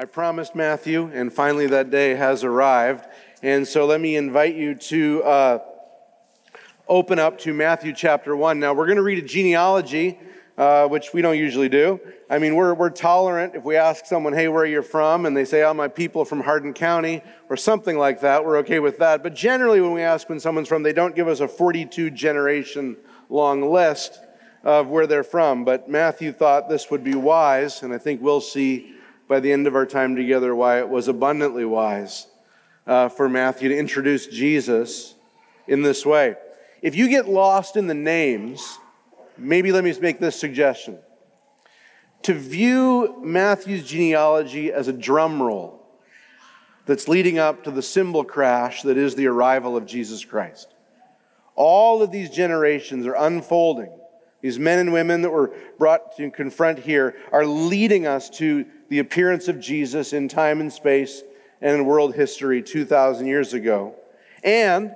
I promised Matthew, and finally that day has arrived. And so let me invite you to uh, open up to Matthew chapter 1. Now, we're going to read a genealogy, uh, which we don't usually do. I mean, we're, we're tolerant if we ask someone, hey, where are you from? And they say, oh, my people from Hardin County, or something like that. We're okay with that. But generally, when we ask when someone's from, they don't give us a 42 generation long list of where they're from. But Matthew thought this would be wise, and I think we'll see by the end of our time together why it was abundantly wise uh, for Matthew to introduce Jesus in this way. If you get lost in the names, maybe let me make this suggestion. To view Matthew's genealogy as a drum roll that's leading up to the cymbal crash that is the arrival of Jesus Christ. All of these generations are unfolding. These men and women that were brought to confront here are leading us to the appearance of Jesus in time and space and in world history 2,000 years ago. And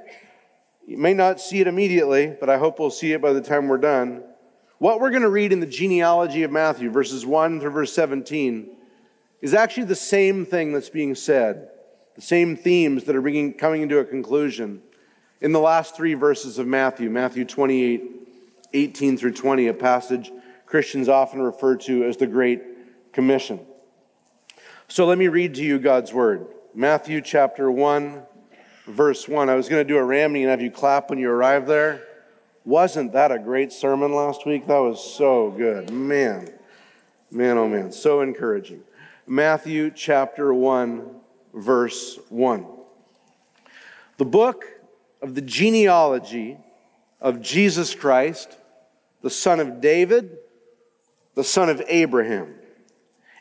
you may not see it immediately, but I hope we'll see it by the time we're done. What we're going to read in the genealogy of Matthew, verses 1 through verse 17, is actually the same thing that's being said, the same themes that are coming into a conclusion in the last three verses of Matthew, Matthew 28, 18 through 20, a passage Christians often refer to as the Great Commission. So let me read to you God's word. Matthew chapter 1, verse 1. I was going to do a Ramney and have you clap when you arrive there. Wasn't that a great sermon last week? That was so good. Man, man, oh man, so encouraging. Matthew chapter 1, verse 1. The book of the genealogy of Jesus Christ, the son of David, the son of Abraham.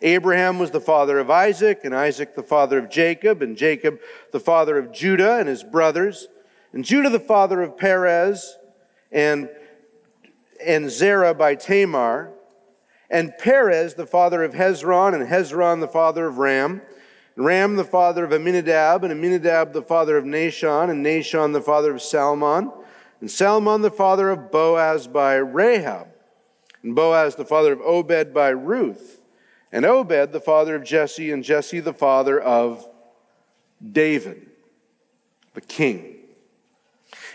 Abraham was the father of Isaac, and Isaac the father of Jacob, and Jacob the father of Judah and his brothers, and Judah the father of Perez, and, and Zerah by Tamar, and Perez the father of Hezron, and Hezron the father of Ram, and Ram the father of Amminadab, and Amminadab the father of Nahshon, and Nahshon the father of Salmon, and Salmon the father of Boaz by Rahab, and Boaz the father of Obed by Ruth and Obed the father of Jesse, and Jesse the father of David, the king.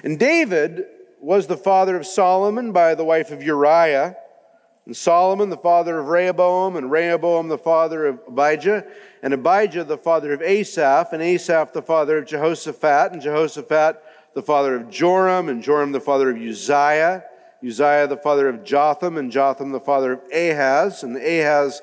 And David was the father of Solomon by the wife of Uriah, and Solomon the father of Rehoboam, and Rehoboam the father of Abijah, and Abijah the father of Asaph, and Asaph the father of Jehoshaphat, and Jehoshaphat the father of Joram, and Joram the father of Uzziah, Uzziah the father of Jotham, and Jotham the father of Ahaz, and Ahaz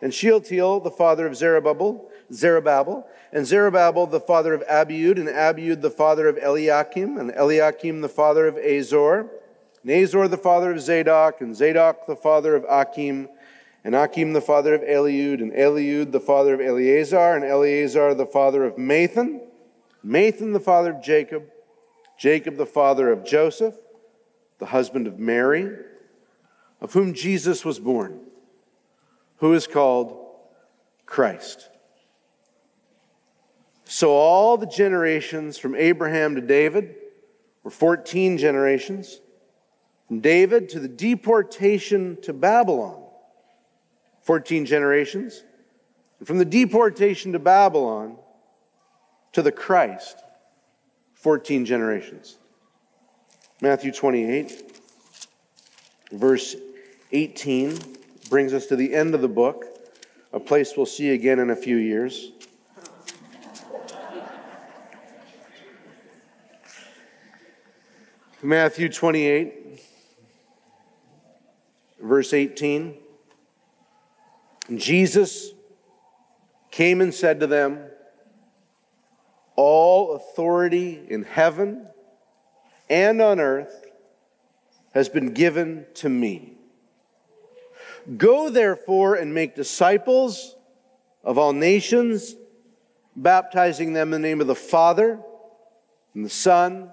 and Shealtiel, the father of Zerubbabel, Zerubbabel, and Zerubbabel, the father of Abiud, and Abiud, the father of Eliakim, and Eliakim, the father of Azor, and Azor, the father of Zadok, and Zadok, the father of Achim, and Achim, the father of Eliud, and Eliud, the father of Eleazar, and Eleazar, the father of Matthan, Matthan, the father of Jacob, Jacob, the father of Joseph, the husband of Mary, of whom Jesus was born who is called Christ. So, all the generations from Abraham to David were 14 generations. From David to the deportation to Babylon, 14 generations. And from the deportation to Babylon to the Christ, 14 generations. Matthew 28, verse 18 brings us to the end of the book, a place we'll see again in a few years. Matthew 28, verse 18. Jesus came and said to them, All authority in heaven and on earth has been given to me. Go therefore and make disciples of all nations, baptizing them in the name of the Father, and the Son,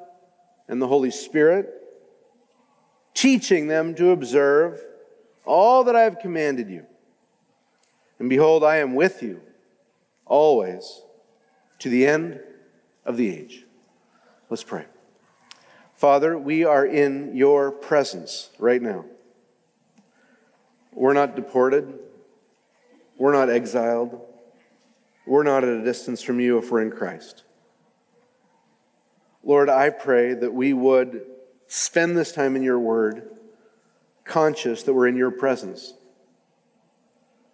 and the Holy Spirit, teaching them to observe all that I have commanded you. And behold, I am with you always to the end of the age. Let's pray. Father, we are in your presence right now. We're not deported. We're not exiled. We're not at a distance from you if we're in Christ. Lord, I pray that we would spend this time in your word, conscious that we're in your presence.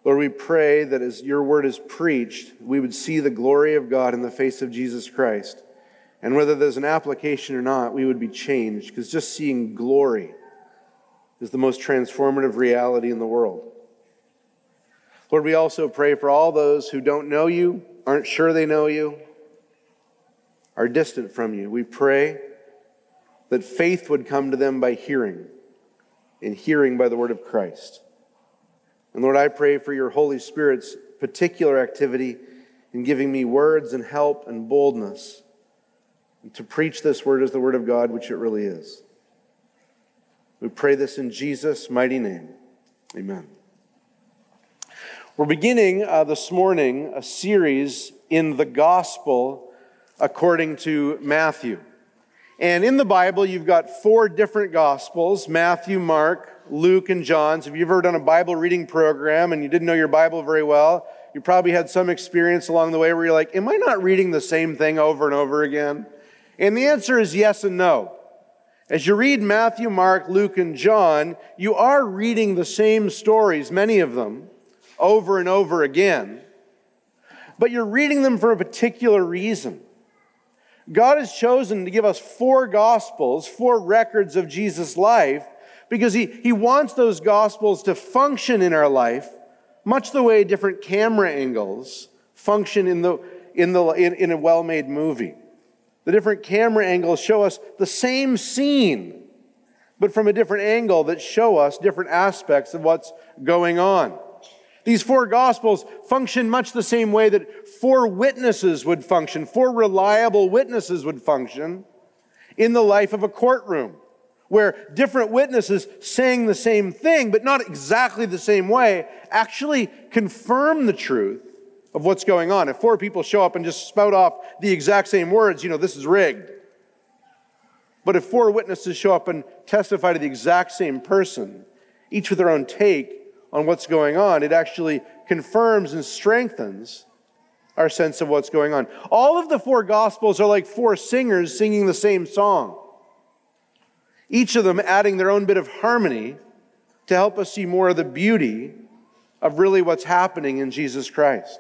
Lord, we pray that as your word is preached, we would see the glory of God in the face of Jesus Christ. And whether there's an application or not, we would be changed because just seeing glory is the most transformative reality in the world. Lord, we also pray for all those who don't know you, aren't sure they know you, are distant from you. We pray that faith would come to them by hearing, and hearing by the word of Christ. And Lord, I pray for your Holy Spirit's particular activity in giving me words and help and boldness to preach this word as the word of God, which it really is. We pray this in Jesus' mighty name. Amen. We're beginning uh, this morning a series in the gospel according to Matthew. And in the Bible, you've got four different gospels Matthew, Mark, Luke, and John. So if you've ever done a Bible reading program and you didn't know your Bible very well, you probably had some experience along the way where you're like, Am I not reading the same thing over and over again? And the answer is yes and no. As you read Matthew, Mark, Luke, and John, you are reading the same stories, many of them, over and over again, but you're reading them for a particular reason. God has chosen to give us four gospels, four records of Jesus' life, because he, he wants those gospels to function in our life much the way different camera angles function in, the, in, the, in, in a well made movie. The different camera angles show us the same scene, but from a different angle that show us different aspects of what's going on. These four gospels function much the same way that four witnesses would function, four reliable witnesses would function in the life of a courtroom, where different witnesses saying the same thing, but not exactly the same way, actually confirm the truth of what's going on. If four people show up and just spout off the exact same words, you know, this is rigged. But if four witnesses show up and testify to the exact same person, each with their own take on what's going on, it actually confirms and strengthens our sense of what's going on. All of the four gospels are like four singers singing the same song, each of them adding their own bit of harmony to help us see more of the beauty of really what's happening in Jesus Christ.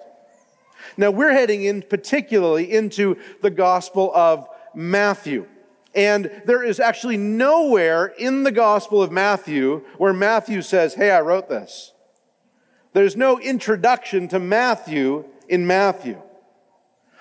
Now, we're heading in particularly into the Gospel of Matthew. And there is actually nowhere in the Gospel of Matthew where Matthew says, Hey, I wrote this. There's no introduction to Matthew in Matthew.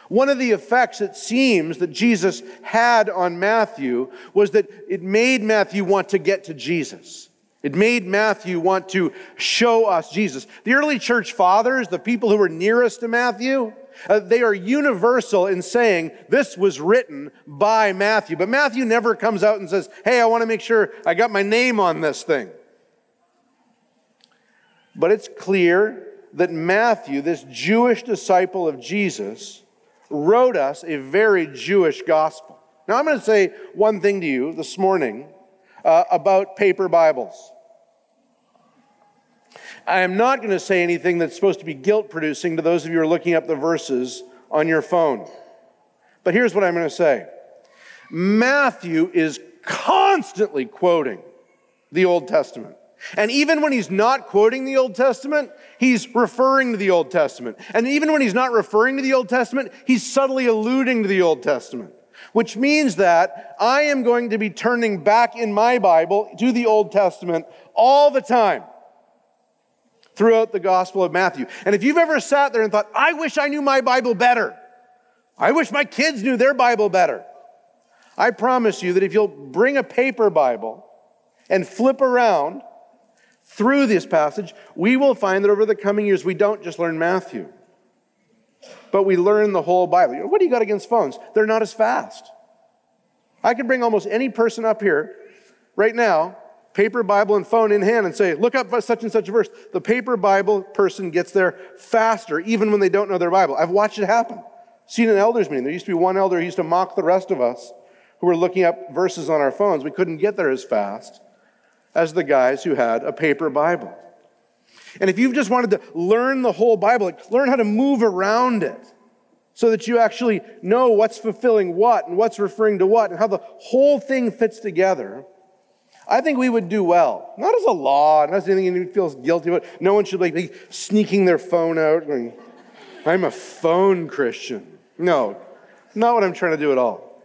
One of the effects it seems that Jesus had on Matthew was that it made Matthew want to get to Jesus. It made Matthew want to show us Jesus. The early church fathers, the people who were nearest to Matthew, uh, they are universal in saying this was written by Matthew. But Matthew never comes out and says, Hey, I want to make sure I got my name on this thing. But it's clear that Matthew, this Jewish disciple of Jesus, wrote us a very Jewish gospel. Now, I'm going to say one thing to you this morning uh, about paper Bibles. I am not going to say anything that's supposed to be guilt producing to those of you who are looking up the verses on your phone. But here's what I'm going to say Matthew is constantly quoting the Old Testament. And even when he's not quoting the Old Testament, he's referring to the Old Testament. And even when he's not referring to the Old Testament, he's subtly alluding to the Old Testament which means that I am going to be turning back in my Bible to the Old Testament all the time throughout the Gospel of Matthew. And if you've ever sat there and thought, I wish I knew my Bible better, I wish my kids knew their Bible better, I promise you that if you'll bring a paper Bible and flip around through this passage, we will find that over the coming years, we don't just learn Matthew. But we learn the whole Bible. What do you got against phones? They're not as fast. I could bring almost any person up here right now, paper Bible and phone in hand, and say, Look up such and such verse. The paper Bible person gets there faster, even when they don't know their Bible. I've watched it happen. Seen an elders meeting. There used to be one elder who used to mock the rest of us who were looking up verses on our phones. We couldn't get there as fast as the guys who had a paper Bible. And if you've just wanted to learn the whole Bible, like learn how to move around it so that you actually know what's fulfilling what and what's referring to what and how the whole thing fits together, I think we would do well. Not as a law, not as anything anyone feels guilty about. No one should like be sneaking their phone out I'm a phone Christian. No, not what I'm trying to do at all.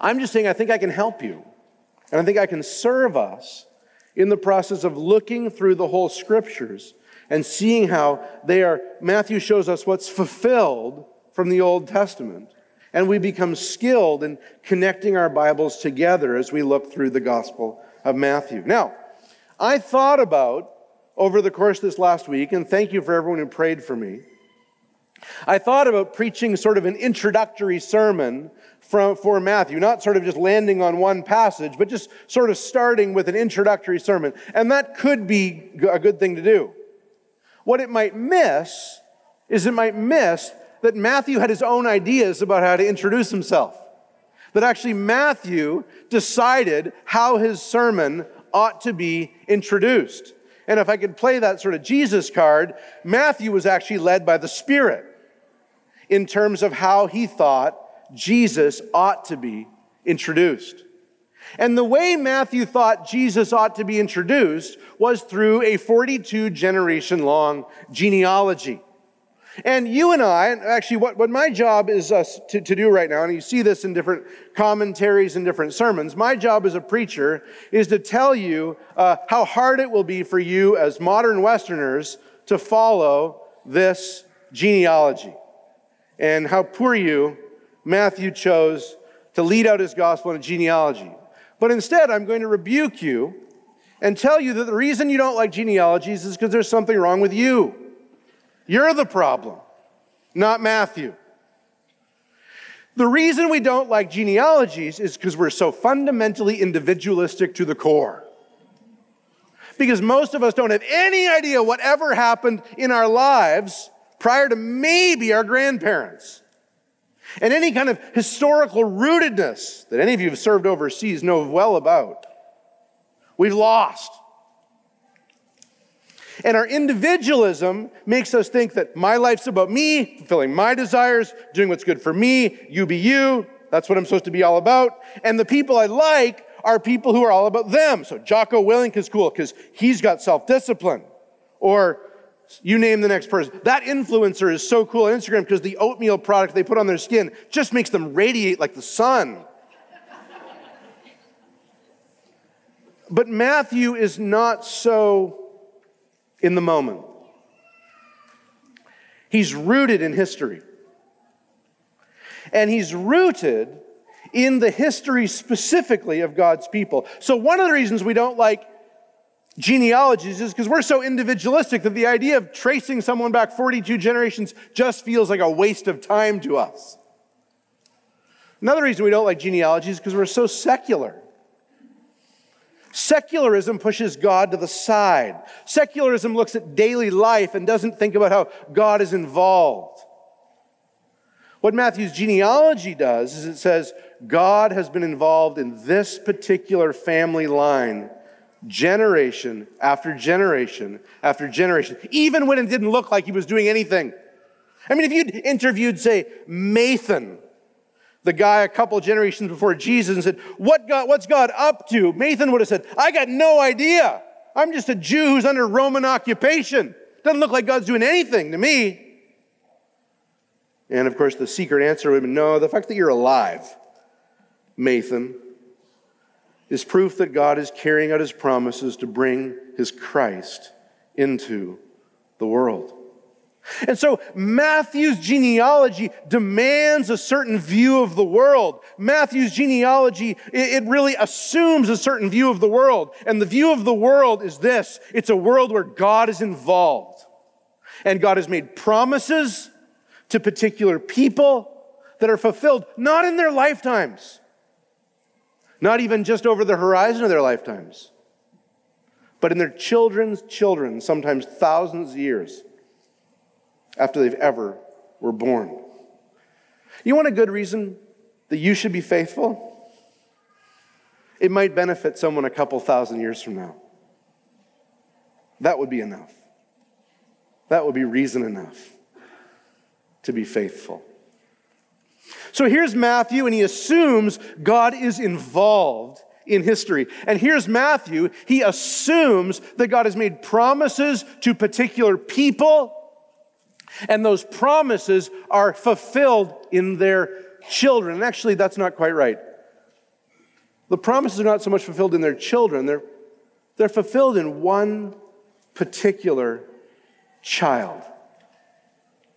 I'm just saying I think I can help you. And I think I can serve us in the process of looking through the whole scriptures and seeing how they are, Matthew shows us what's fulfilled from the Old Testament. And we become skilled in connecting our Bibles together as we look through the Gospel of Matthew. Now, I thought about over the course of this last week, and thank you for everyone who prayed for me. I thought about preaching sort of an introductory sermon from, for Matthew, not sort of just landing on one passage, but just sort of starting with an introductory sermon. And that could be a good thing to do. What it might miss is it might miss that Matthew had his own ideas about how to introduce himself. That actually Matthew decided how his sermon ought to be introduced. And if I could play that sort of Jesus card, Matthew was actually led by the Spirit in terms of how he thought Jesus ought to be introduced. And the way Matthew thought Jesus ought to be introduced was through a 42 generation long genealogy. And you and I, actually, what, what my job is uh, to, to do right now, and you see this in different commentaries and different sermons, my job as a preacher is to tell you uh, how hard it will be for you as modern Westerners to follow this genealogy and how poor you Matthew chose to lead out his gospel in a genealogy. But instead, I'm going to rebuke you and tell you that the reason you don't like genealogies is because there's something wrong with you. You're the problem, not Matthew. The reason we don't like genealogies is because we're so fundamentally individualistic to the core. Because most of us don't have any idea whatever happened in our lives prior to maybe our grandparents. And any kind of historical rootedness that any of you have served overseas know well about, we've lost. And our individualism makes us think that my life's about me, fulfilling my desires, doing what's good for me, you be you. That's what I'm supposed to be all about. And the people I like are people who are all about them. So Jocko Willink is cool because he's got self discipline. Or you name the next person. That influencer is so cool on Instagram because the oatmeal product they put on their skin just makes them radiate like the sun. but Matthew is not so in the moment. He's rooted in history. And he's rooted in the history specifically of God's people. So, one of the reasons we don't like genealogies is because we're so individualistic that the idea of tracing someone back 42 generations just feels like a waste of time to us. Another reason we don't like genealogies is because we're so secular. Secularism pushes God to the side. Secularism looks at daily life and doesn't think about how God is involved. What Matthew's genealogy does is it says God has been involved in this particular family line generation after generation after generation, even when it didn't look like he was doing anything. I mean, if you'd interviewed, say, Matthan, the guy a couple generations before Jesus, and said, what God, What's God up to? Matthan would have said, I got no idea. I'm just a Jew who's under Roman occupation. Doesn't look like God's doing anything to me. And of course, the secret answer would be no, the fact that you're alive, Matthan, is proof that God is carrying out his promises to bring his Christ into the world. And so Matthew's genealogy demands a certain view of the world. Matthew's genealogy, it really assumes a certain view of the world. And the view of the world is this it's a world where God is involved. And God has made promises to particular people that are fulfilled not in their lifetimes, not even just over the horizon of their lifetimes, but in their children's children, sometimes thousands of years after they've ever were born. You want a good reason that you should be faithful? It might benefit someone a couple thousand years from now. That would be enough. That would be reason enough to be faithful. So here's Matthew, and he assumes God is involved in history. And here's Matthew, he assumes that God has made promises to particular people, and those promises are fulfilled in their children. And actually, that's not quite right. The promises are not so much fulfilled in their children, they're, they're fulfilled in one particular child.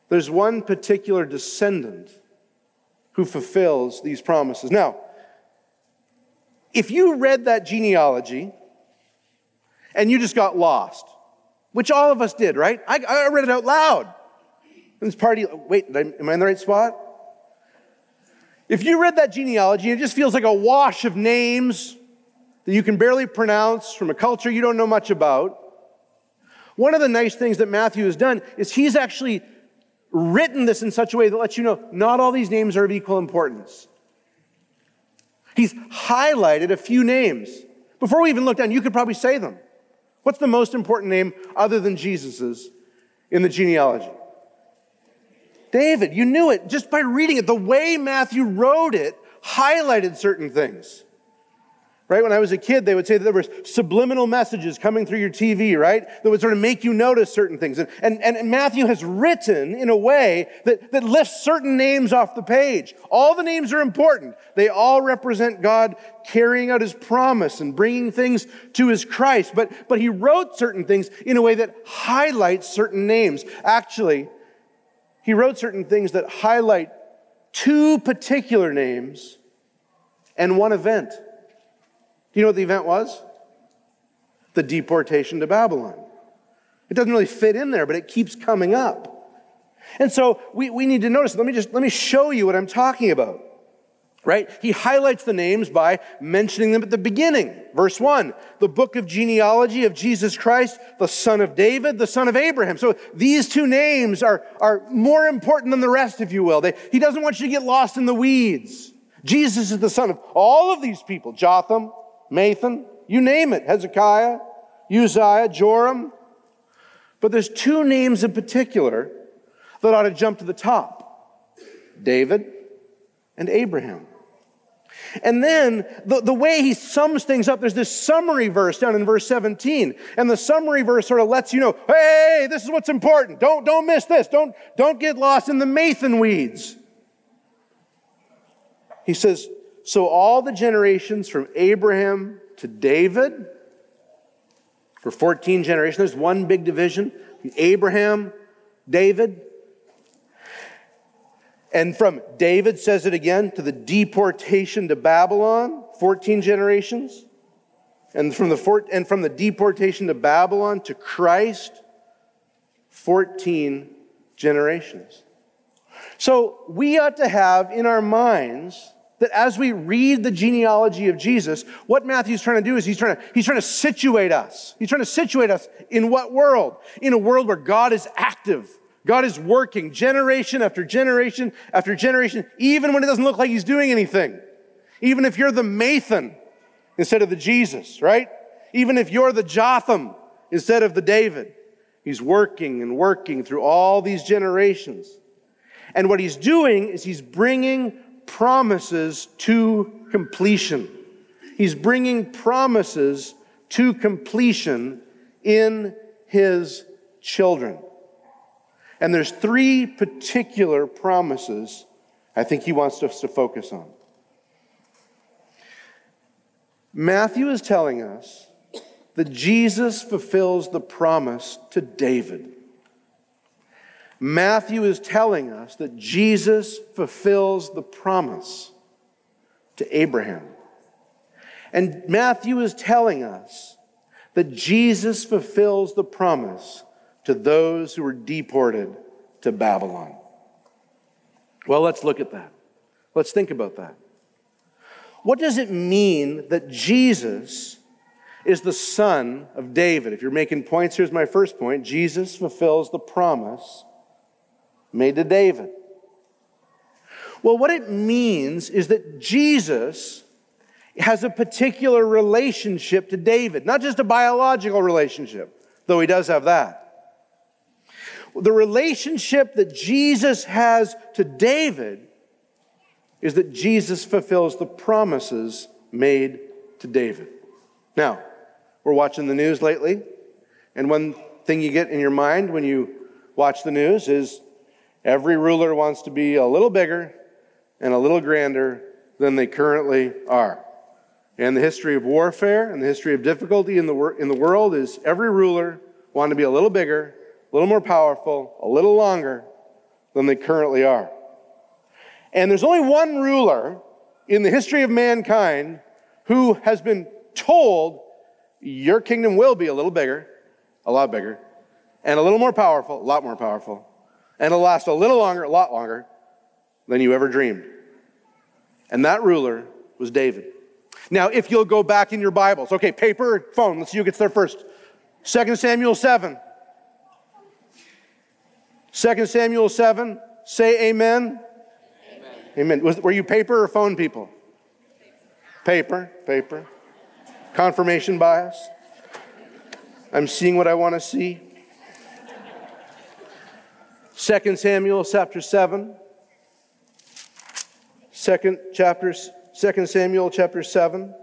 There's one particular descendant who fulfills these promises. Now, if you read that genealogy and you just got lost, which all of us did, right? I, I read it out loud. And this party, wait, am I in the right spot? If you read that genealogy, it just feels like a wash of names that you can barely pronounce from a culture you don't know much about. One of the nice things that Matthew has done is he's actually written this in such a way that lets you know not all these names are of equal importance. He's highlighted a few names. Before we even look down, you could probably say them. What's the most important name other than Jesus's in the genealogy? David. You knew it just by reading it. The way Matthew wrote it highlighted certain things. Right? When I was a kid, they would say that there were subliminal messages coming through your TV, right? That would sort of make you notice certain things. And, and, and Matthew has written in a way that, that lifts certain names off the page. All the names are important. They all represent God carrying out his promise and bringing things to his Christ. But, but he wrote certain things in a way that highlights certain names. Actually, he wrote certain things that highlight two particular names and one event. You know what the event was? The deportation to Babylon. It doesn't really fit in there, but it keeps coming up. And so we, we need to notice. Let me just let me show you what I'm talking about right? He highlights the names by mentioning them at the beginning. Verse 1, the book of genealogy of Jesus Christ, the son of David, the son of Abraham. So these two names are, are more important than the rest, if you will. They, he doesn't want you to get lost in the weeds. Jesus is the son of all of these people Jotham, Nathan, you name it, Hezekiah, Uzziah, Joram. But there's two names in particular that ought to jump to the top David and Abraham. And then the, the way he sums things up, there's this summary verse down in verse 17. And the summary verse sort of lets you know, hey, this is what's important. Don't, don't miss this. Don't, don't get lost in the Matthan weeds. He says, so all the generations from Abraham to David, for 14 generations, there's one big division. Abraham, David, and from David says it again to the deportation to Babylon, 14 generations. And from the, and from the deportation to Babylon to Christ, 14 generations. So we ought to have in our minds that as we read the genealogy of Jesus, what Matthew's trying to do is he's trying to, he's trying to situate us. He's trying to situate us in what world? In a world where God is active, God is working generation after generation after generation, even when it doesn't look like He's doing anything. Even if you're the Matthan instead of the Jesus, right? Even if you're the Jotham instead of the David. He's working and working through all these generations. And what He's doing is He's bringing promises to completion. He's bringing promises to completion in His children. And there's three particular promises I think he wants us to focus on. Matthew is telling us that Jesus fulfills the promise to David. Matthew is telling us that Jesus fulfills the promise to Abraham. And Matthew is telling us that Jesus fulfills the promise to those who were deported to Babylon. Well, let's look at that. Let's think about that. What does it mean that Jesus is the son of David? If you're making points, here's my first point Jesus fulfills the promise made to David. Well, what it means is that Jesus has a particular relationship to David, not just a biological relationship, though he does have that. The relationship that Jesus has to David is that Jesus fulfills the promises made to David. Now, we're watching the news lately, and one thing you get in your mind when you watch the news is every ruler wants to be a little bigger and a little grander than they currently are. And the history of warfare and the history of difficulty in the, wor- in the world is every ruler wanted to be a little bigger, a little more powerful, a little longer than they currently are. And there's only one ruler in the history of mankind who has been told, Your kingdom will be a little bigger, a lot bigger, and a little more powerful, a lot more powerful, and it'll last a little longer, a lot longer than you ever dreamed. And that ruler was David. Now, if you'll go back in your Bibles, okay, paper or phone, let's see who gets there first. 2 Samuel 7. 2 Samuel 7, say amen. Amen. amen. Was, were you paper or phone people? Paper, paper. Confirmation bias. I'm seeing what I want to see. 2 Samuel chapter 7. Second chapter, 2 Samuel chapter 7.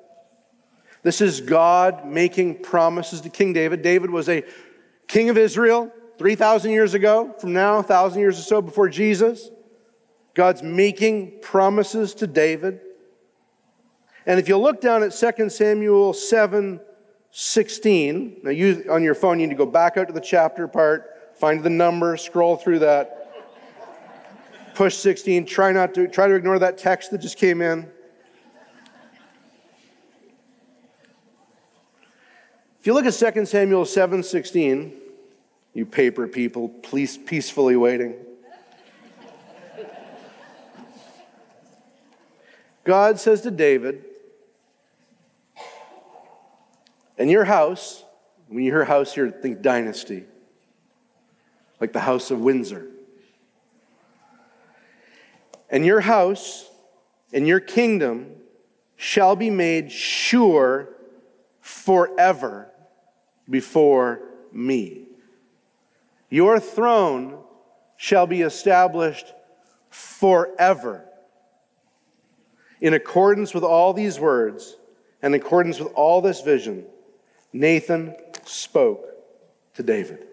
This is God making promises to King David. David was a king of Israel 3,000 years ago, from now, 1,000 years or so before Jesus. God's making promises to David. And if you look down at 2 Samuel 7 16, now you on your phone, you need to go back out to the chapter part, find the number, scroll through that push 16. Try not to try to ignore that text that just came in. If you look at 2 Samuel 7 16, you paper people, please peacefully waiting. God says to David, in your house, when you hear house here, think dynasty, like the house of Windsor. And your house and your kingdom shall be made sure forever before me. Your throne shall be established forever. In accordance with all these words, and in accordance with all this vision, Nathan spoke to David.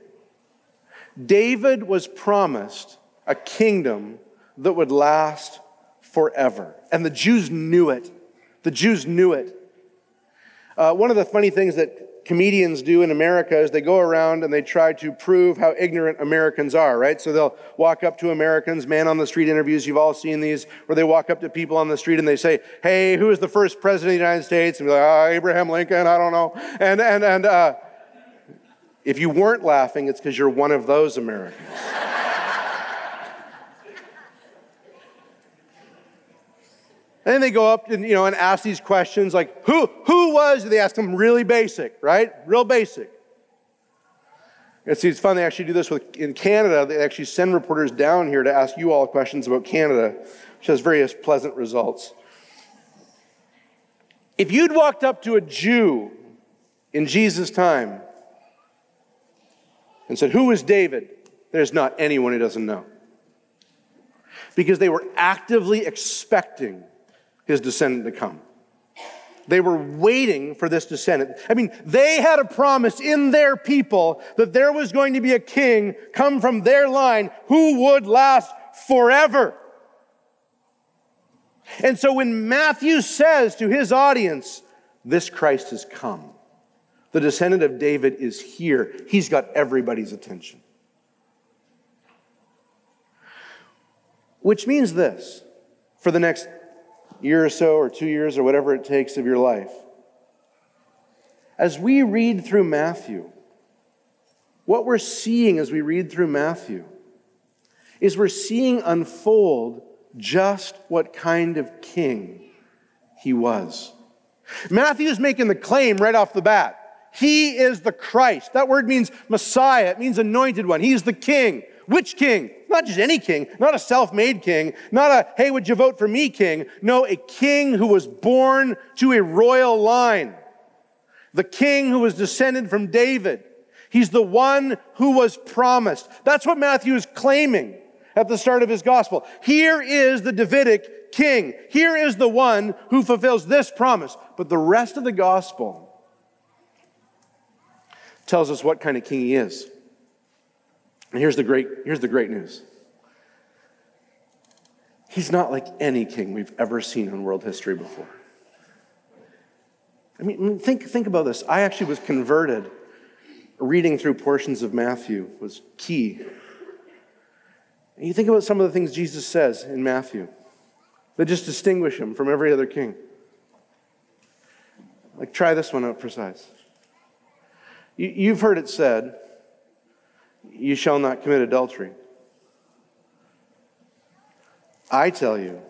David was promised a kingdom that would last forever. And the Jews knew it. The Jews knew it. Uh, one of the funny things that comedians do in America is they go around and they try to prove how ignorant Americans are, right? So they'll walk up to Americans, man on the street interviews, you've all seen these, where they walk up to people on the street and they say, Hey, who was the first president of the United States? And be like, oh, Abraham Lincoln, I don't know. And, and, and, uh, if you weren't laughing, it's because you're one of those Americans. And then they go up and, you know, and ask these questions like, who, who was? They ask them really basic, right? Real basic. And see, it's fun. They actually do this with, in Canada. They actually send reporters down here to ask you all questions about Canada, which has various pleasant results. If you'd walked up to a Jew in Jesus' time and said, Who is David? There's not anyone who doesn't know. Because they were actively expecting his descendant to come. They were waiting for this descendant. I mean, they had a promise in their people that there was going to be a king come from their line who would last forever. And so when Matthew says to his audience, This Christ has come, the descendant of David is here, he's got everybody's attention. Which means this for the next year or so, or two years, or whatever it takes of your life. As we read through Matthew, what we're seeing as we read through Matthew is we're seeing unfold just what kind of king he was. Matthew is making the claim right off the bat. He is the Christ. That word means Messiah. It means anointed one. He's the king. Which king? Not just any king, not a self made king, not a, hey, would you vote for me king? No, a king who was born to a royal line. The king who was descended from David. He's the one who was promised. That's what Matthew is claiming at the start of his gospel. Here is the Davidic king. Here is the one who fulfills this promise. But the rest of the gospel tells us what kind of king he is. And here's the great, here's the great news. He's not like any king we've ever seen in world history before. I mean, think, think about this. I actually was converted. Reading through portions of Matthew was key. And you think about some of the things Jesus says in Matthew that just distinguish him from every other king. Like, try this one out for size. You, have heard it said, You shall not commit adultery. I tell you,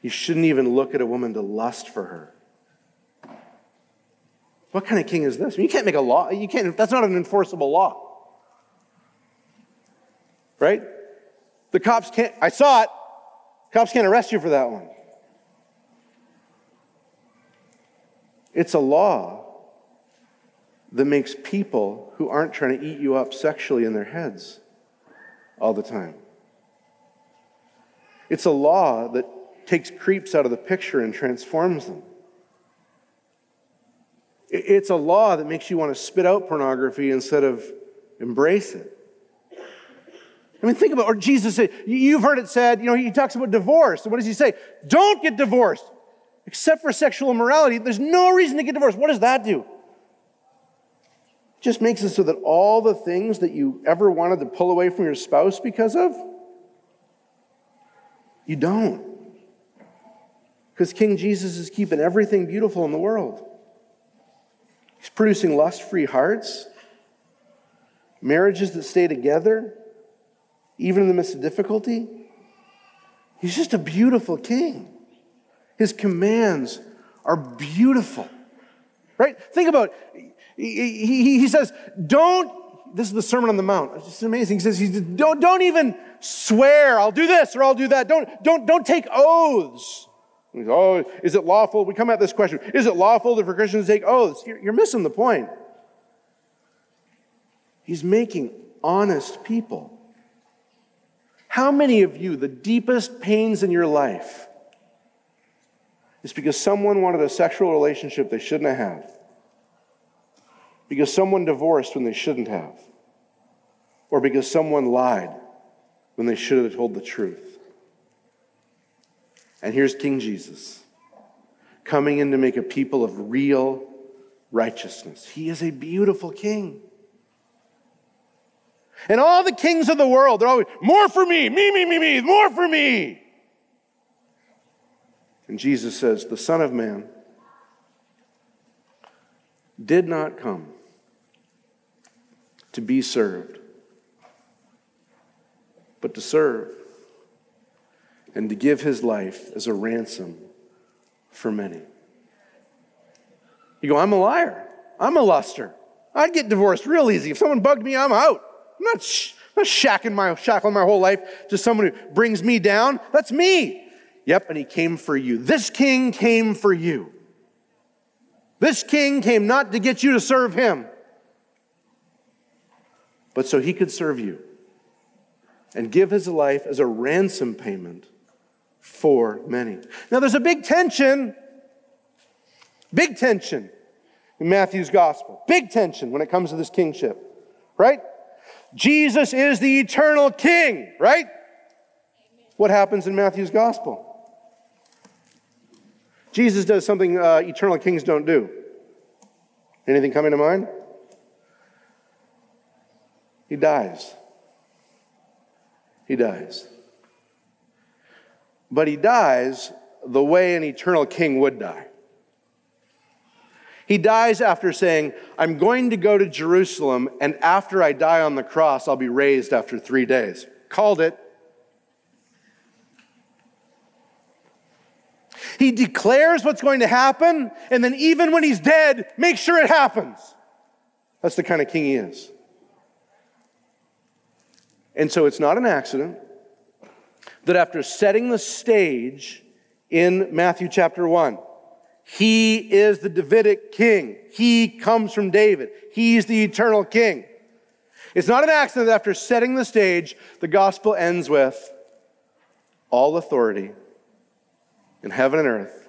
you shouldn't even look at a woman to lust for her. What kind of king is this? I mean, you can't make a law. You can't, that's not an enforceable law. Right? The cops can't, I saw it. Cops can't arrest you for that one. It's a law that makes people who aren't trying to eat you up sexually in their heads all the time. It's a law that takes creeps out of the picture and transforms them. It's a law that makes you want to spit out pornography instead of embrace it. I mean, think about, or Jesus said, you've heard it said, you know, he talks about divorce. what does he say? Don't get divorced, except for sexual immorality. There's no reason to get divorced. What does that do? Just makes it so that all the things that you ever wanted to pull away from your spouse because of, you don't. Because King Jesus is keeping everything beautiful in the world. He's producing lust free hearts, marriages that stay together, even in the midst of difficulty. He's just a beautiful king. His commands are beautiful. Right? Think about he, he, he says, don't, this is the Sermon on the Mount. It's just amazing. He says, he don't, don't even swear, I'll do this or I'll do that. Don't, don't, don't take oaths. Oh, is it lawful? We come at this question Is it lawful for Christians to take oaths? You're, you're missing the point. He's making honest people. How many of you, the deepest pains in your life, is because someone wanted a sexual relationship they shouldn't have? Because someone divorced when they shouldn't have? Or because someone lied when they should have told the truth? And here's King Jesus coming in to make a people of real righteousness. He is a beautiful king. And all the kings of the world, they're always, more for me, me, me, me, me, more for me. And Jesus says, the Son of Man did not come to be served, but to serve and to give his life as a ransom for many. You go, I'm a liar. I'm a luster. I'd get divorced real easy. If someone bugged me, I'm out. I'm not, sh- I'm not shacking my, shackling my whole life to someone who brings me down. That's me. Yep, and he came for you. This king came for you. This king came not to get you to serve him, but so he could serve you and give his life as a ransom payment for many. Now, there's a big tension, big tension in Matthew's gospel. Big tension when it comes to this kingship, right? Jesus is the eternal king, right? What happens in Matthew's gospel? Jesus does something uh, eternal kings don't do. Anything coming to mind? He dies. He dies. But he dies the way an eternal king would die. He dies after saying, I'm going to go to Jerusalem, and after I die on the cross, I'll be raised after three days. Called it. He declares what's going to happen, and then even when he's dead, make sure it happens. That's the kind of king he is. And so it's not an accident that after setting the stage in Matthew chapter 1, he is the Davidic king. He comes from David. He's the eternal king. It's not an accident that after setting the stage, the gospel ends with all authority in heaven and earth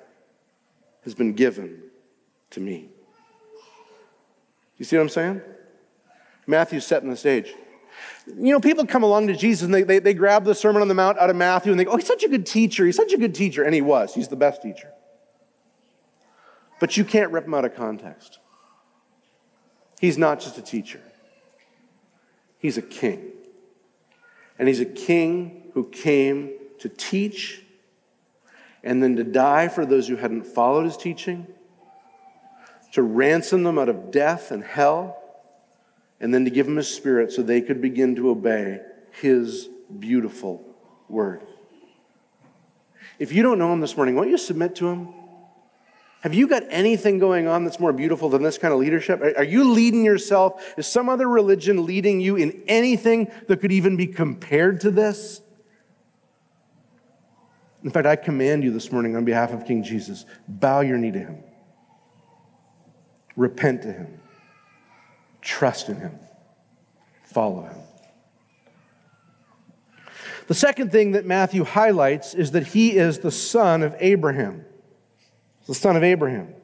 has been given to me. You see what I'm saying? Matthew's setting the stage. You know, people come along to Jesus and they, they, they grab the Sermon on the Mount out of Matthew and they go, oh, he's such a good teacher. He's such a good teacher. And he was. He's the best teacher. But you can't rip him out of context. He's not just a teacher, he's a king. And he's a king who came to teach and then to die for those who hadn't followed his teaching, to ransom them out of death and hell, and then to give them his spirit so they could begin to obey his beautiful word. If you don't know him this morning, won't you submit to him? Have you got anything going on that's more beautiful than this kind of leadership? Are you leading yourself? Is some other religion leading you in anything that could even be compared to this? In fact, I command you this morning on behalf of King Jesus bow your knee to him, repent to him, trust in him, follow him. The second thing that Matthew highlights is that he is the son of Abraham. The son of Abraham.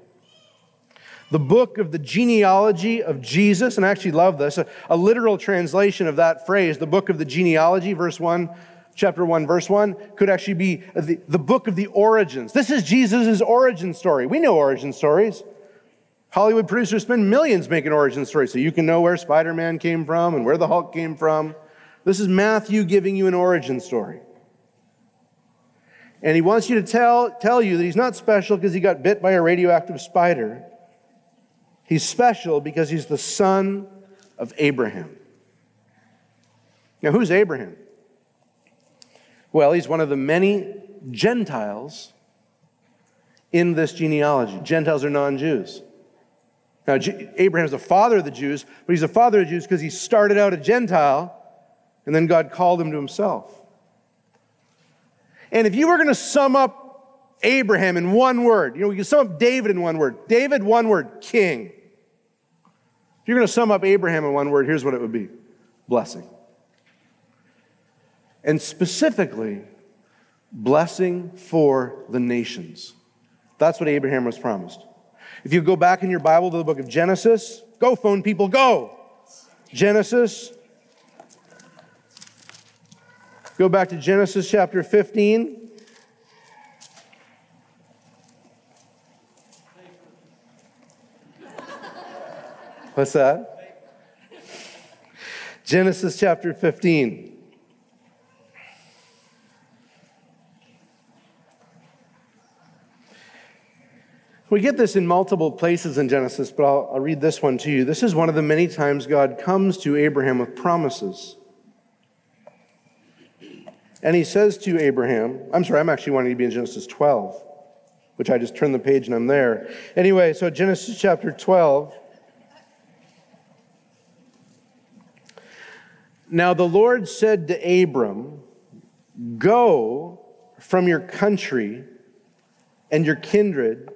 The book of the genealogy of Jesus, and I actually love this, a, a literal translation of that phrase, the book of the genealogy, verse 1 chapter 1, verse 1, could actually be the, the book of the origins. This is Jesus' origin story. We know origin stories. Hollywood producers spend millions making origin stories so you can know where Spider Man came from and where the Hulk came from. This is Matthew giving you an origin story. And he wants you to tell, tell you that he's not special because he got bit by a radioactive spider. He's special because he's the son of Abraham. Now, who's Abraham? Well, he's one of the many Gentiles in this genealogy. Gentiles are non Jews. Now, Abraham is the father of the Jews, but he's the father of the Jews because he started out a Gentile and then God called him to himself. And if you were going to sum up Abraham in one word, you know, we can sum up David in one word. David, one word, king. If you're going to sum up Abraham in one word, here's what it would be blessing and specifically, blessing for the nations. That's what Abraham was promised. If you go back in your Bible to the book of Genesis, go phone people, go. Genesis. Go back to Genesis chapter 15. What's that? Genesis chapter 15. We get this in multiple places in Genesis, but I'll, I'll, read this one to you. This is one of the many times God comes to Abraham with promises. And he says to Abraham, I'm sorry, I'm actually wanting to be in Genesis 12, which I just turned the page and I'm there. Anyway, so Genesis chapter 12. Now the Lord said to Abram, Go from your country and your kindred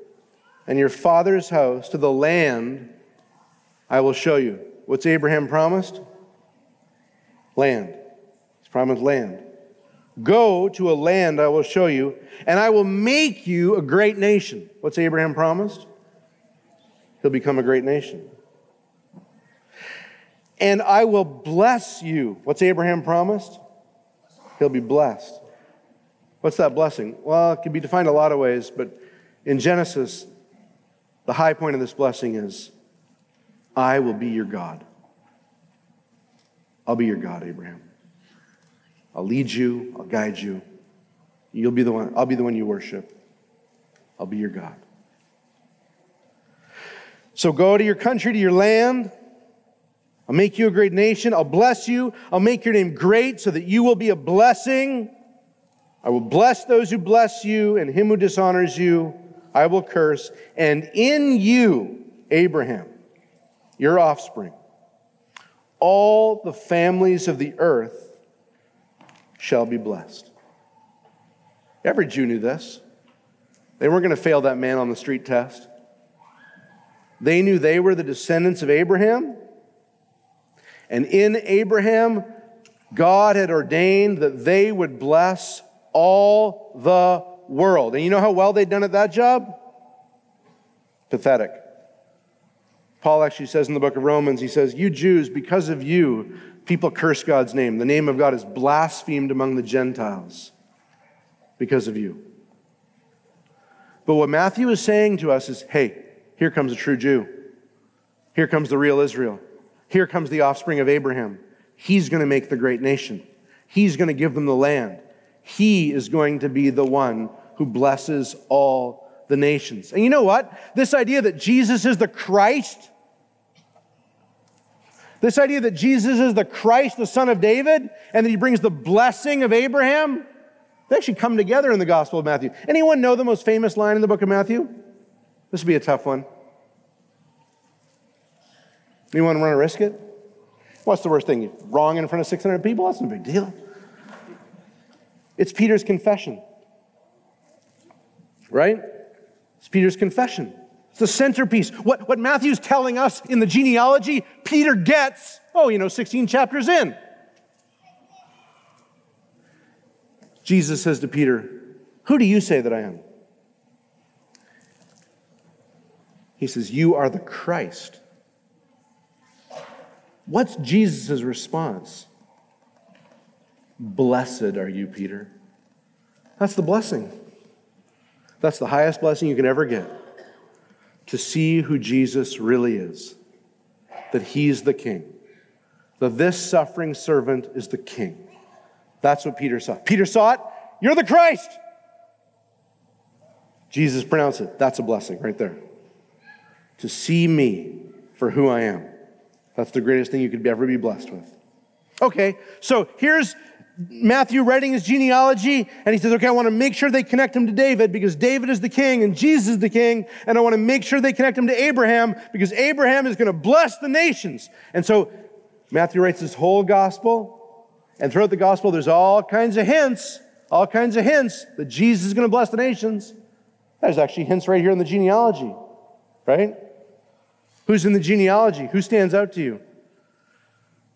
and your father's house to the land I will show you. What's Abraham promised? Land. He's promised land. Go to a land I will show you, and I will make you a great nation. What's Abraham promised? He'll become a great nation. And I will bless you. What's Abraham promised? He'll be blessed. What's that blessing? Well, it can be defined a lot of ways, but in Genesis, the high point of this blessing is I will be your God. I'll be your God, Abraham. I'll lead you, I'll guide you. You'll be the one, I'll be the one you worship. I'll be your God. So go to your country, to your land. I'll make you a great nation. I'll bless you. I'll make your name great so that you will be a blessing. I will bless those who bless you, and him who dishonors you, I will curse. And in you, Abraham, your offspring, all the families of the earth shall be blessed. Every Jew knew this. They weren't going to fail that man on the street test. They knew they were the descendants of Abraham. And in Abraham, God had ordained that they would bless all the world. And you know how well they'd done at that job? Pathetic. Paul actually says in the book of Romans, he says, You Jews, because of you, people curse God's name. The name of God is blasphemed among the Gentiles because of you. But what Matthew is saying to us is hey, here comes a true Jew. Here comes the real Israel. Here comes the offspring of Abraham. He's going to make the great nation. He's going to give them the land. He is going to be the one who blesses all the nations. And you know what? This idea that Jesus is the Christ, this idea that Jesus is the Christ, the son of David, and that he brings the blessing of Abraham, they actually come together in the Gospel of Matthew. Anyone know the most famous line in the book of Matthew? This would be a tough one. You want to run a risk it? What's the worst thing? Wrong in front of 600 people? That's no big deal. It's Peter's confession. Right? It's Peter's confession. It's the centerpiece. What, what Matthew's telling us in the genealogy, Peter gets, oh, you know, 16 chapters in. Jesus says to Peter, Who do you say that I am? He says, You are the Christ. What's Jesus' response? Blessed are you, Peter. That's the blessing. That's the highest blessing you can ever get. To see who Jesus really is, that he's the king, that this suffering servant is the king. That's what Peter saw. Peter saw it. You're the Christ. Jesus pronounced it. That's a blessing right there. To see me for who I am. That's the greatest thing you could ever be blessed with. Okay, so here's Matthew writing his genealogy, and he says, Okay, I want to make sure they connect him to David because David is the king and Jesus is the king, and I want to make sure they connect him to Abraham because Abraham is going to bless the nations. And so Matthew writes this whole gospel, and throughout the gospel, there's all kinds of hints, all kinds of hints that Jesus is going to bless the nations. There's actually hints right here in the genealogy, right? Who's in the genealogy? Who stands out to you?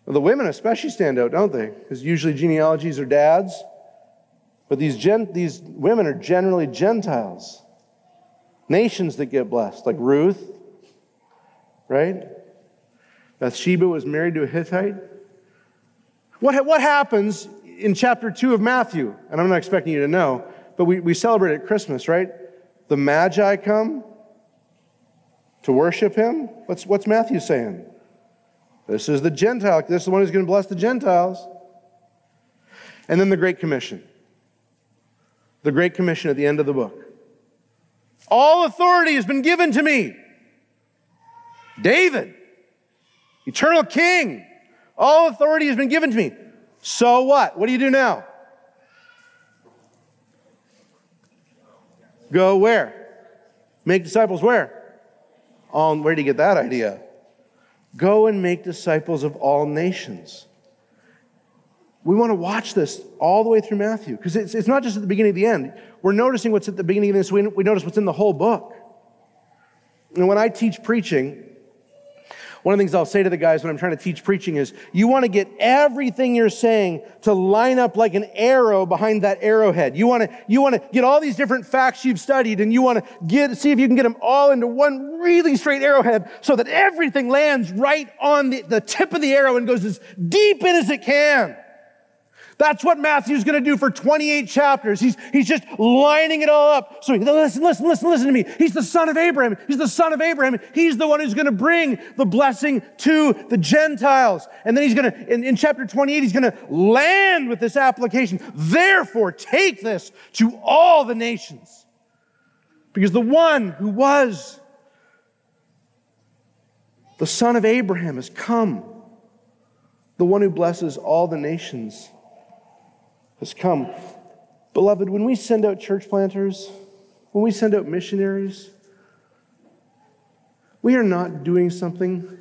Well, the women especially stand out, don't they? Because usually genealogies are dads. But these, gen- these women are generally Gentiles, nations that get blessed, like Ruth, right? Bathsheba was married to a Hittite. What, what happens in chapter 2 of Matthew? And I'm not expecting you to know, but we, we celebrate at Christmas, right? The Magi come to worship him. What's, what's Matthew saying? This is the Gentile. This is the one who's going to bless the Gentiles. And then the Great Commission. The Great Commission at the end of the book. All authority has been given to me. David, eternal king. All authority has been given to me. So what? What do you do now? Go where? Make disciples where? On where did you get that idea? Go and make disciples of all nations. We want to watch this all the way through Matthew because it's, it's not just at the beginning of the end. We're noticing what's at the beginning of this, we, we notice what's in the whole book. And when I teach preaching, one of the things I'll say to the guys when I'm trying to teach preaching is you want to get everything you're saying to line up like an arrow behind that arrowhead. You want to, you want to get all these different facts you've studied and you want to get, see if you can get them all into one really straight arrowhead so that everything lands right on the, the tip of the arrow and goes as deep in as it can. That's what Matthew's going to do for 28 chapters. He's, he's just lining it all up. So listen, listen, listen, listen to me. He's the son of Abraham. He's the son of Abraham. He's the one who's going to bring the blessing to the Gentiles. And then he's going to, in, in chapter 28, he's going to land with this application. Therefore, take this to all the nations. Because the one who was the son of Abraham has come. The one who blesses all the nations has come. Beloved, when we send out church planters, when we send out missionaries, we are not doing something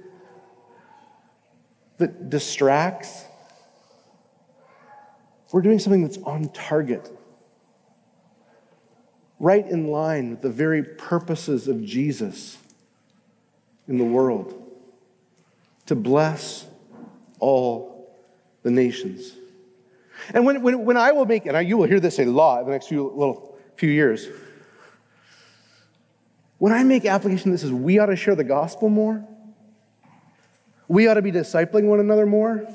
that distracts. We're doing something that's on target, right in line with the very purposes of Jesus in the world to bless all the nations. And when, when, when I will make, and you will hear this a lot in the next few, little, few years, when I make application that says we ought to share the gospel more, we ought to be discipling one another more,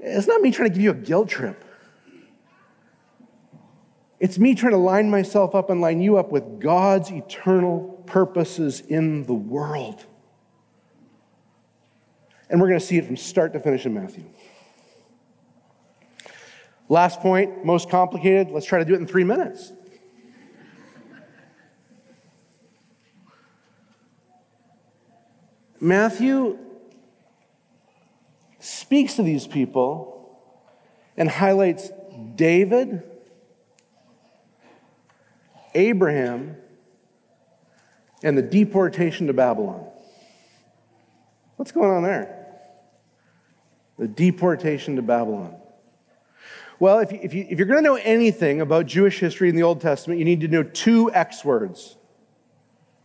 it's not me trying to give you a guilt trip. It's me trying to line myself up and line you up with God's eternal purposes in the world. And we're going to see it from start to finish in Matthew. Last point, most complicated. Let's try to do it in three minutes. Matthew speaks to these people and highlights David, Abraham, and the deportation to Babylon. What's going on there? The deportation to Babylon. Well, if, you, if, you, if you're going to know anything about Jewish history in the Old Testament, you need to know two X words.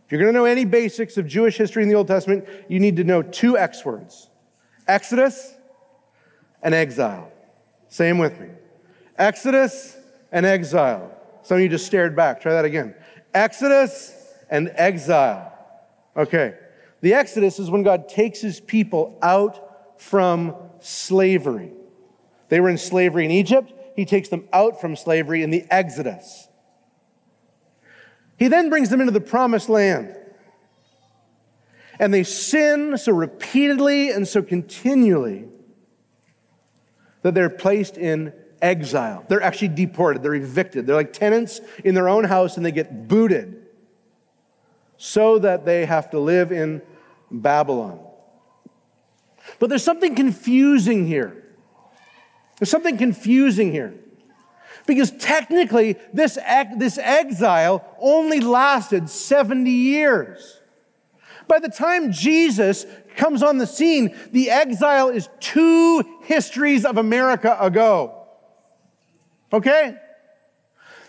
If you're going to know any basics of Jewish history in the Old Testament, you need to know two X words Exodus and exile. Same with me Exodus and exile. Some of you just stared back. Try that again. Exodus and exile. Okay. The Exodus is when God takes his people out from slavery. They were in slavery in Egypt. He takes them out from slavery in the Exodus. He then brings them into the promised land. And they sin so repeatedly and so continually that they're placed in exile. They're actually deported, they're evicted. They're like tenants in their own house and they get booted so that they have to live in Babylon. But there's something confusing here. There's something confusing here. Because technically, this, this exile only lasted 70 years. By the time Jesus comes on the scene, the exile is two histories of America ago. Okay?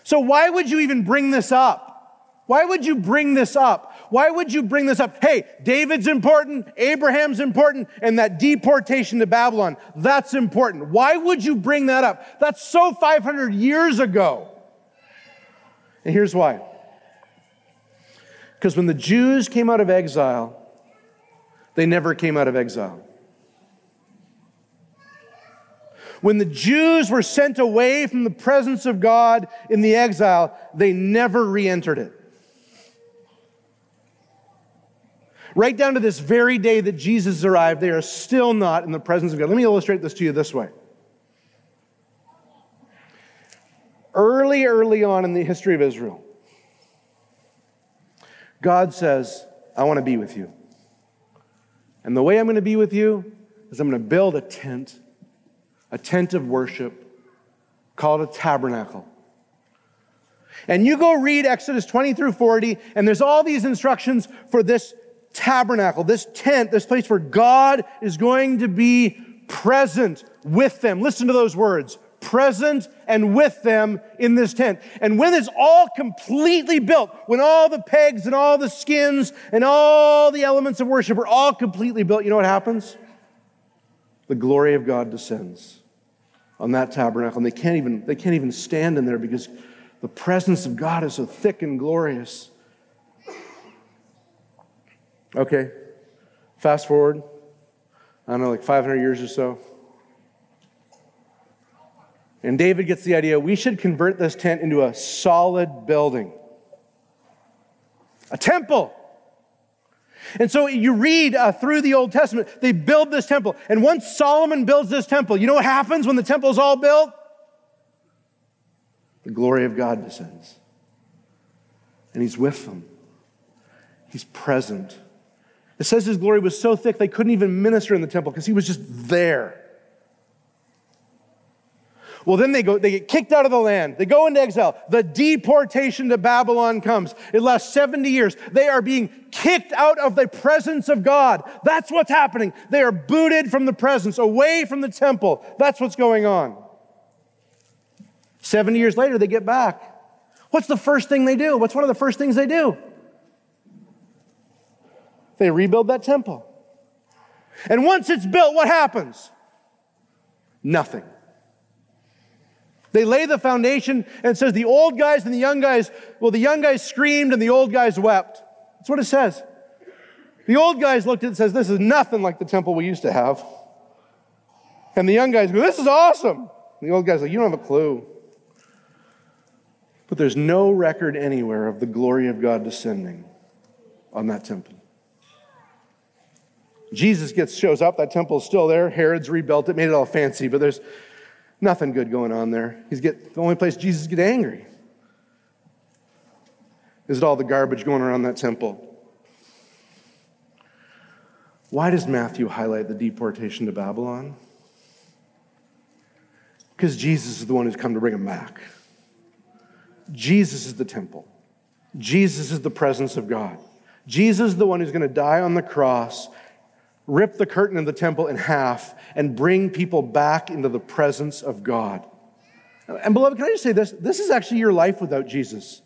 So, why would you even bring this up? Why would you bring this up? Why would you bring this up? Hey, David's important, Abraham's important, and that deportation to Babylon, that's important. Why would you bring that up? That's so 500 years ago. And here's why. Because when the Jews came out of exile, they never came out of exile. When the Jews were sent away from the presence of God in the exile, they never re entered it. Right down to this very day that Jesus arrived, they are still not in the presence of God. Let me illustrate this to you this way. Early, early on in the history of Israel, God says, I want to be with you. And the way I'm going to be with you is I'm going to build a tent, a tent of worship called a tabernacle. And you go read Exodus 20 through 40, and there's all these instructions for this tabernacle, this tent, this place where God is going to be present with them. Listen to those words present and with them in this tent. And when it's all completely built, when all the pegs and all the skins and all the elements of worship are all completely built, you know what happens? The glory of God descends on that tabernacle. And they can't even, they can't even stand in there because the presence of God is so thick and glorious. Okay, fast forward, I don't know, like 500 years or so. And David gets the idea we should convert this tent into a solid building, a temple. And so you read uh, through the Old Testament, they build this temple. And once Solomon builds this temple, you know what happens when the temple is all built? The glory of God descends. And he's with them, he's present. It says his glory was so thick they couldn't even minister in the temple because he was just there. Well, then they go, they get kicked out of the land. They go into exile. The deportation to Babylon comes. It lasts 70 years. They are being kicked out of the presence of God. That's what's happening. They are booted from the presence, away from the temple. That's what's going on. 70 years later, they get back. What's the first thing they do? What's one of the first things they do? They rebuild that temple. And once it's built, what happens? Nothing. They lay the foundation and says the old guys and the young guys, well, the young guys screamed and the old guys wept. That's what it says. The old guys looked at it and says, This is nothing like the temple we used to have. And the young guys go, This is awesome. And the old guys like, You don't have a clue. But there's no record anywhere of the glory of God descending on that temple. Jesus gets shows up, that temple's still there. Herod's rebuilt it, made it all fancy, but there's Nothing good going on there. He's get, the only place Jesus get angry is at all the garbage going around that temple. Why does Matthew highlight the deportation to Babylon? Because Jesus is the one who's come to bring him back. Jesus is the temple. Jesus is the presence of God. Jesus is the one who's going to die on the cross rip the curtain of the temple in half and bring people back into the presence of God. And beloved, can I just say this? This is actually your life without Jesus.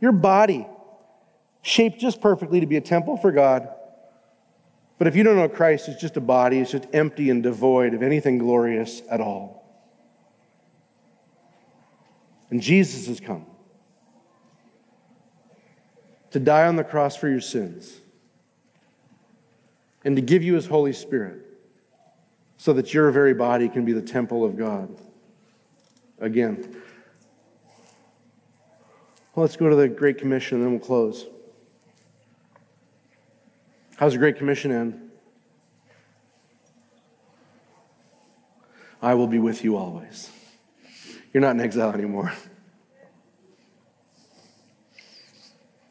Your body, shaped just perfectly to be a temple for God. But if you don't know Christ, it's just a body, it's just empty and devoid of anything glorious at all. And Jesus has come to die on the cross for your sins and to give you his Holy Spirit so that your very body can be the temple of God. Again, let's go to the Great Commission and then we'll close. How's the Great Commission end? I will be with you always. You're not in exile anymore.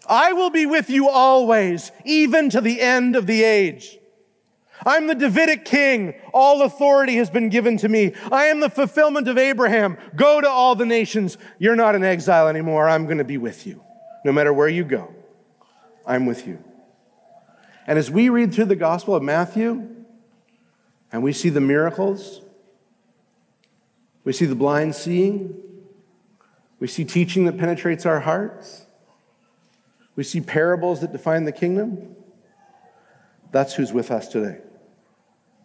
I will be with you always, even to the end of the age. I'm the Davidic king. All authority has been given to me. I am the fulfillment of Abraham. Go to all the nations. You're not in exile anymore. I'm going to be with you. No matter where you go, I'm with you. And as we read through the Gospel of Matthew and we see the miracles, we see the blind seeing, we see teaching that penetrates our hearts, we see parables that define the kingdom. That's who's with us today.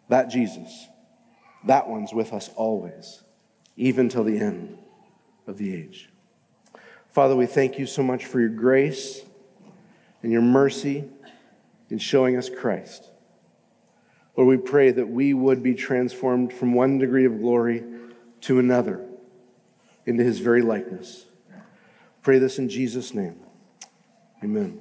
That Jesus, that one's with us always, even till the end of the age. Father, we thank you so much for your grace and your mercy in showing us Christ. Lord, we pray that we would be transformed from one degree of glory to another into his very likeness. Pray this in Jesus' name. Amen.